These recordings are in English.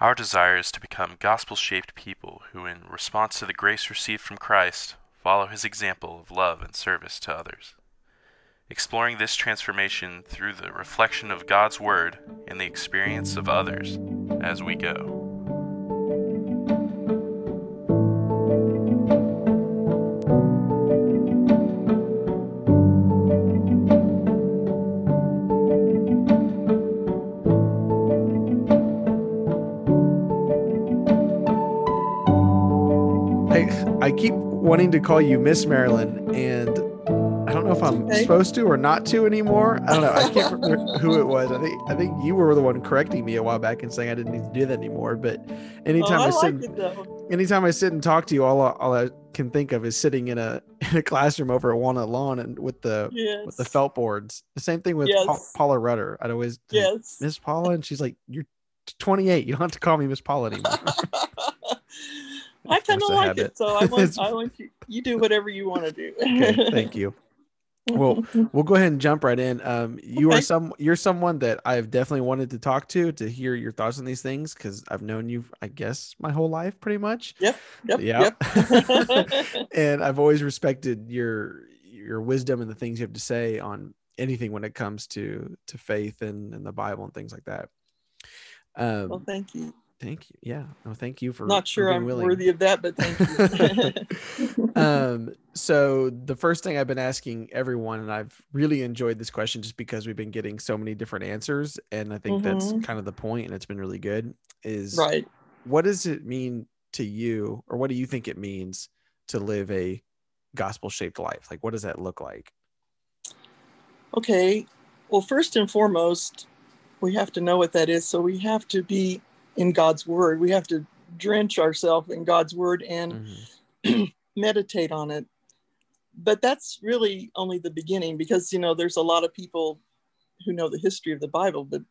Our desire is to become gospel shaped people who, in response to the grace received from Christ, follow his example of love and service to others. Exploring this transformation through the reflection of God's Word and the experience of others as we go. I keep wanting to call you Miss Marilyn, and I don't know if I'm Okay. supposed to or not to anymore. I don't know. I can't remember who it was. I think I think you were the one correcting me a while back and saying I didn't need to do that anymore. But anytime oh, I, I sit, like though. anytime I sit and talk to you, all I, all I can think of is sitting in a in a classroom over at Walnut Lawn and with the Yes. with the felt boards. The same thing with Pa- Paula Rudder. I'd always Yes. Miss Paula, and she's like, "You're 28. You don't have to call me Miss Paula anymore." I kind of like habit. it, so I want I want you. You do whatever you want to do. okay, thank you. Well, we'll go ahead and jump right in. Um, you are some you're someone that I've definitely wanted to talk to to hear your thoughts on these things because I've known you, I guess, my whole life pretty much. Yep. Yep. Yeah. Yep. and I've always respected your your wisdom and the things you have to say on anything when it comes to to faith and, and the Bible and things like that. Um, well, thank you. Thank you. Yeah. No, thank you for Not for sure being I'm willing. worthy of that, but thank you. um so the first thing i've been asking everyone and i've really enjoyed this question just because we've been getting so many different answers and i think that's Mhm. kind of the point and it's been really good is right. what does it mean to you or what do you think it means to live a gospel shaped life like what does that look like Okay. Well, first and foremost, we have to know what that is. So we have to be in God's word. We have to drench ourselves in God's word and Mhm. meditate on it. But that's really only the beginning because, you know, there's a lot of people who know the history of the Bible, but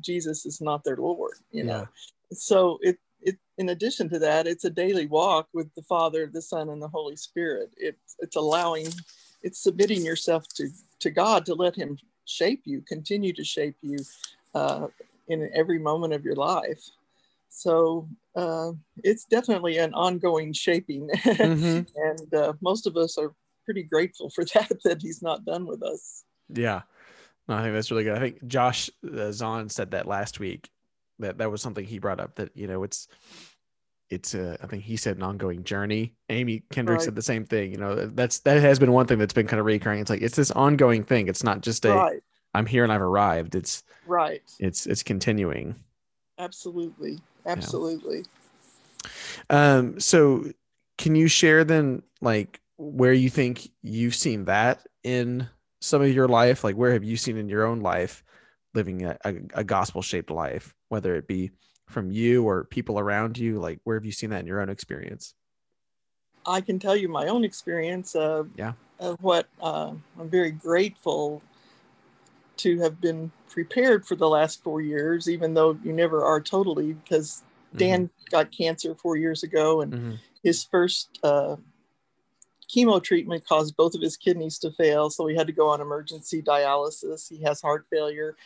Jesus is not their Lord, you know. So it, it, in addition to that, it's a daily walk with the Father, the Son, and the Holy Spirit. It's, it's allowing, it's submitting yourself to, to God to let Him shape you, continue to shape you uh, in every moment of your life. So uh, it's definitely an ongoing shaping. Mhm. and uh, most of us are pretty grateful for that that he's not done with us yeah no, i think that's really good i think josh uh, zahn said that last week that that was something he brought up that you know it's it's uh, I think he said an ongoing journey. Amy Kendrick Right. said the same thing. You know, that's that has been one thing that's been kind of recurring. It's like it's this ongoing thing. It's not just a right I'm here and I've arrived. It's right it's it's continuing. Absolutely absolutely Um, so can you share then like where you think you've seen that in some of your life? Like where have you seen in your own life living a, a, a gospel shaped life, whether it be from you or people around you? Like where have you seen that in your own experience? i can tell you my own experience of, Yeah. of what uh, i'm very grateful to have been prepared for the last four years even though you never are totally because dan got cancer four years ago and Mhm. his first uh, chemo treatment caused both of his kidneys to fail, so he had to go on emergency dialysis. He has heart failure.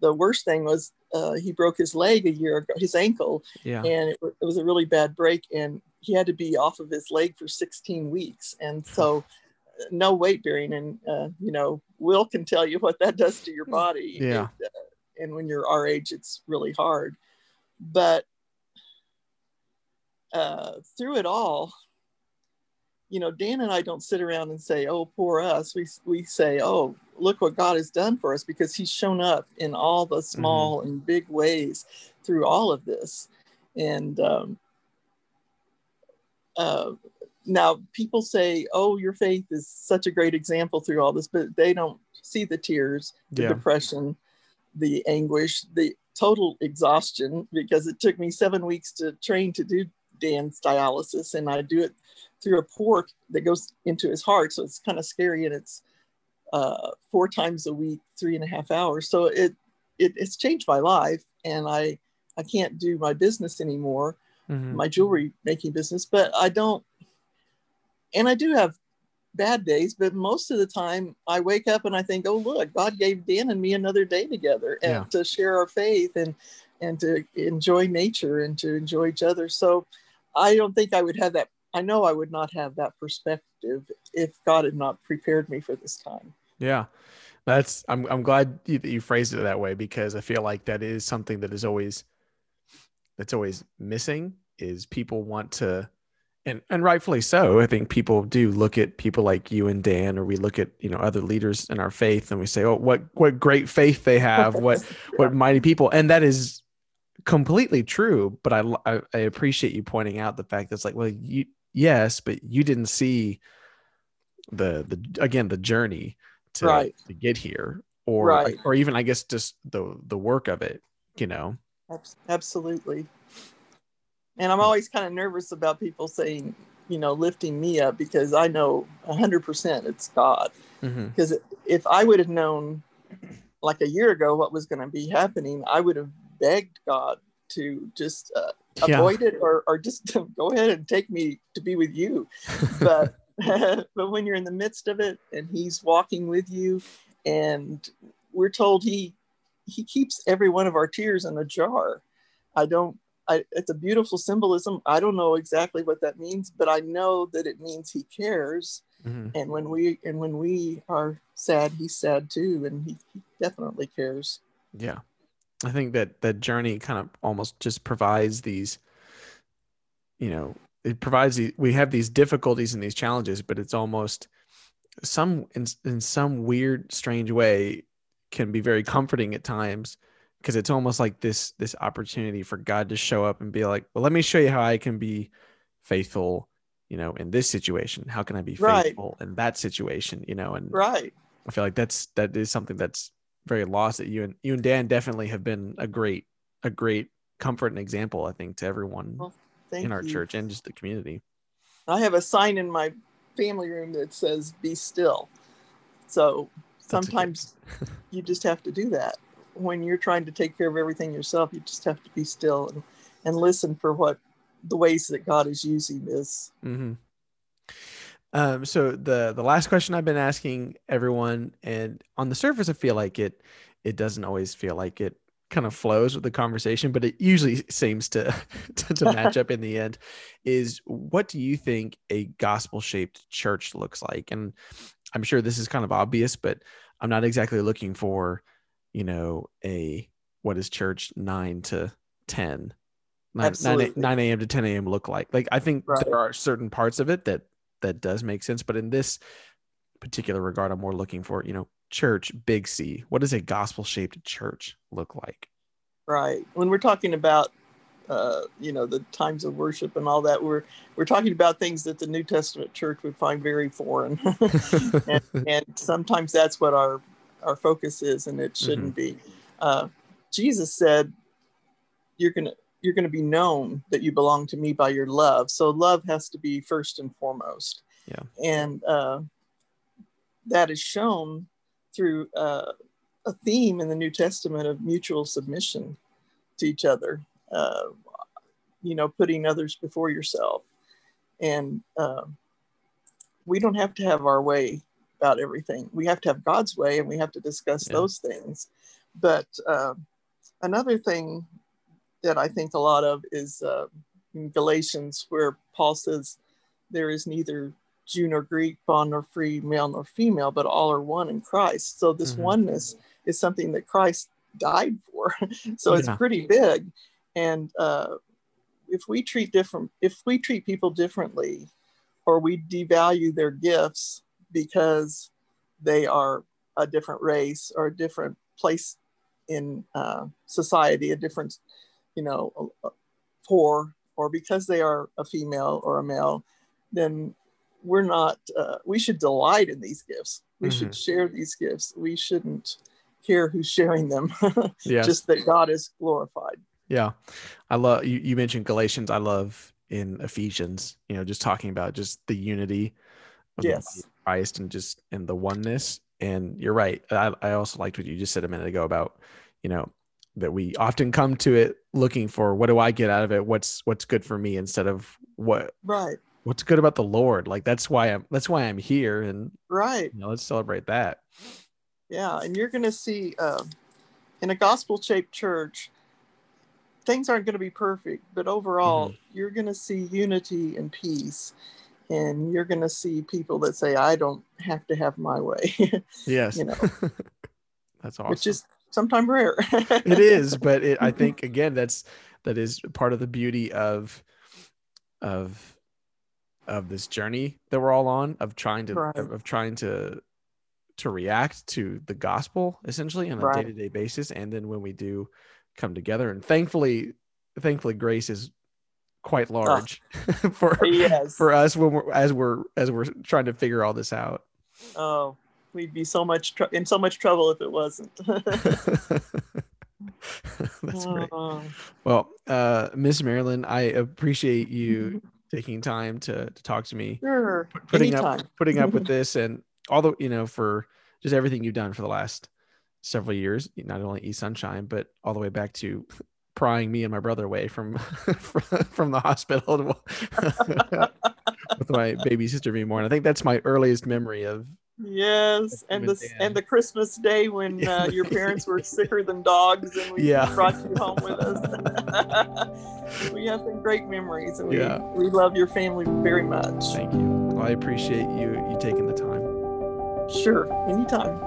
The worst thing was uh, he broke his leg a year ago, his ankle, Yeah. and it, it was a really bad break, and he had to be off of his leg for 16 weeks, and so no weight bearing. And uh, you know, Will can tell you what that does to your body. Yeah. It, uh, and when you're our age, it's really hard. But uh, through it all, you know, Dan and I don't sit around and say, "Oh, poor us." We we say, "Oh, look what God has done for us," because He's shown up in all the small and big ways through all of this. And um, uh, now people say, "Oh, your faith is such a great example through all this," but they don't see the tears, the Yeah. depression, the anguish, the total exhaustion. Because it took me seven weeks to train to do Dan's dialysis, and I do it through a port that goes into his heart. So it's kind of scary, and it's uh, four times a week, three and a half hours. So it, it it's changed my life, and I I can't do my business anymore, Mhm. my jewelry making business, but I don't. And I do have bad days, but most of the time I wake up and I think, oh look, God gave Dan and me another day together and Yeah. to share our faith and and to enjoy nature and to enjoy each other. So I don't think I would have that. I know I would not have that perspective if God had not prepared me for this time. Yeah. That's I'm I'm glad you, that you phrased it that way because I feel like that is something that is always that's always missing is people want to and and rightfully so. I think people do look at people like you and Dan, or we look at you know other leaders in our faith, and we say, "Oh, what what great faith they have! What what mighty people!" And that is completely true. But I, I I appreciate you pointing out the fact that it's like, well, you yes, but you didn't see the the again the journey to right. to get here, or right. or even I guess just the the work of it. You know, absolutely and i'm always kind of nervous about people saying you know lifting me up because i know 100% it's god because mm-hmm. if i would have known like a year ago what was going to be happening i would have begged god to just uh, yeah. avoid it or, or just go ahead and take me to be with you but but when you're in the midst of it and he's walking with you and we're told he he keeps every one of our tears in a jar i don't I, it's a beautiful symbolism. I don't know exactly what that means, but I know that it means he cares. Mm-hmm. And when we and when we are sad, he's sad too, and he, he definitely cares. Yeah, I think that that journey kind of almost just provides these, you know, it provides we have these difficulties and these challenges, but it's almost some in, in some weird, strange way can be very comforting at times because it's almost like this this opportunity for God to show up and be like, well, let me show you how I can be faithful, you know, in this situation. How can I be faithful right. in that situation, you know? And right. I feel like that's that is something that's very lost that you and you and Dan definitely have been a great a great comfort and example, I think, to everyone well, in our you. church and just the community. I have a sign in my family room that says "Be still." So sometimes you just have to do that when you're trying to take care of everything yourself, you just have to be still and, and listen for what the ways that God is using this. Mm-hmm. Um, so the the last question I've been asking everyone, and on the surface, I feel like it it doesn't always feel like it kind of flows with the conversation, but it usually seems to to, to match up in the end. Is what do you think a gospel shaped church looks like? And I'm sure this is kind of obvious, but I'm not exactly looking for you know, a what is church nine to 10, 9, 9, 9 a.m. to 10 a.m. look like? Like, I think right. there are certain parts of it that that does make sense. But in this particular regard, I'm more looking for, you know, church, big C. What does a gospel shaped church look like? Right. When we're talking about uh, you know the times of worship and all that we're we're talking about things that the new testament church would find very foreign and, and, sometimes that's what our our focus is, and it shouldn't mm-hmm. be. Uh, Jesus said, "You're gonna you're gonna be known that you belong to me by your love." So love has to be first and foremost. Yeah, and uh, that is shown through uh, a theme in the New Testament of mutual submission to each other. Uh, you know, putting others before yourself, and uh, we don't have to have our way about everything. We have to have God's way and we have to discuss yeah. those things. But uh, another thing that I think a lot of is uh, in Galatians, where Paul says, There is neither Jew nor Greek, bond nor free, male nor female, but all are one in Christ. So this mm-hmm. oneness is something that Christ died for. so yeah. it's pretty big. And uh, if we treat different, if we treat people differently, or we devalue their gifts, because they are a different race or a different place in uh, society, a different, you know, poor, or because they are a female or a male, then we're not, uh, we should delight in these gifts. We mm-hmm. should share these gifts. We shouldn't care who's sharing them, yes. just that God is glorified. Yeah. I love, you, you mentioned Galatians. I love in Ephesians, you know, just talking about just the unity yes. Christ and just in the oneness. And you're right. I, I also liked what you just said a minute ago about, you know, that we often come to it looking for what do I get out of it? What's what's good for me instead of what right what's good about the Lord. Like that's why I'm that's why I'm here. And right. You know, let's celebrate that. Yeah. And you're gonna see uh, in a gospel shaped church, things aren't going to be perfect, but overall, Mm-hmm. you're going to see unity and peace. And you're going to see people that say, I don't have to have my way, Yes. you know, That's awesome. which is sometimes rare. it is, but it, I mm-hmm. think again that's that is part of the beauty of of of this journey that we're all on of trying to Right. of, of trying to to react to the gospel essentially on a Right. day-to-day basis and then when we do come together and thankfully thankfully grace is quite large for yes. for us when we're as we're as we're trying to figure all this out Oh, we'd be so much tr- in so much trouble if it wasn't. that's great Oh, Well, uh, Miss Marilyn, I appreciate you taking time to, to talk to me, sure. put- putting Anytime. up putting up with this, and all the you know for just everything you've done for the last several years. Not only East Sunshine, but all the way back to prying me and my brother away from from, from the hospital with my baby sister being born. I think that's my earliest memory of. Yes, and the Dan. and the Christmas day when uh, your parents were sicker than dogs, and we Yeah. brought you home with us. we have some great memories, and we, Yeah. we love your family very much. Thank you. Well, I appreciate you you taking the time. Sure, anytime.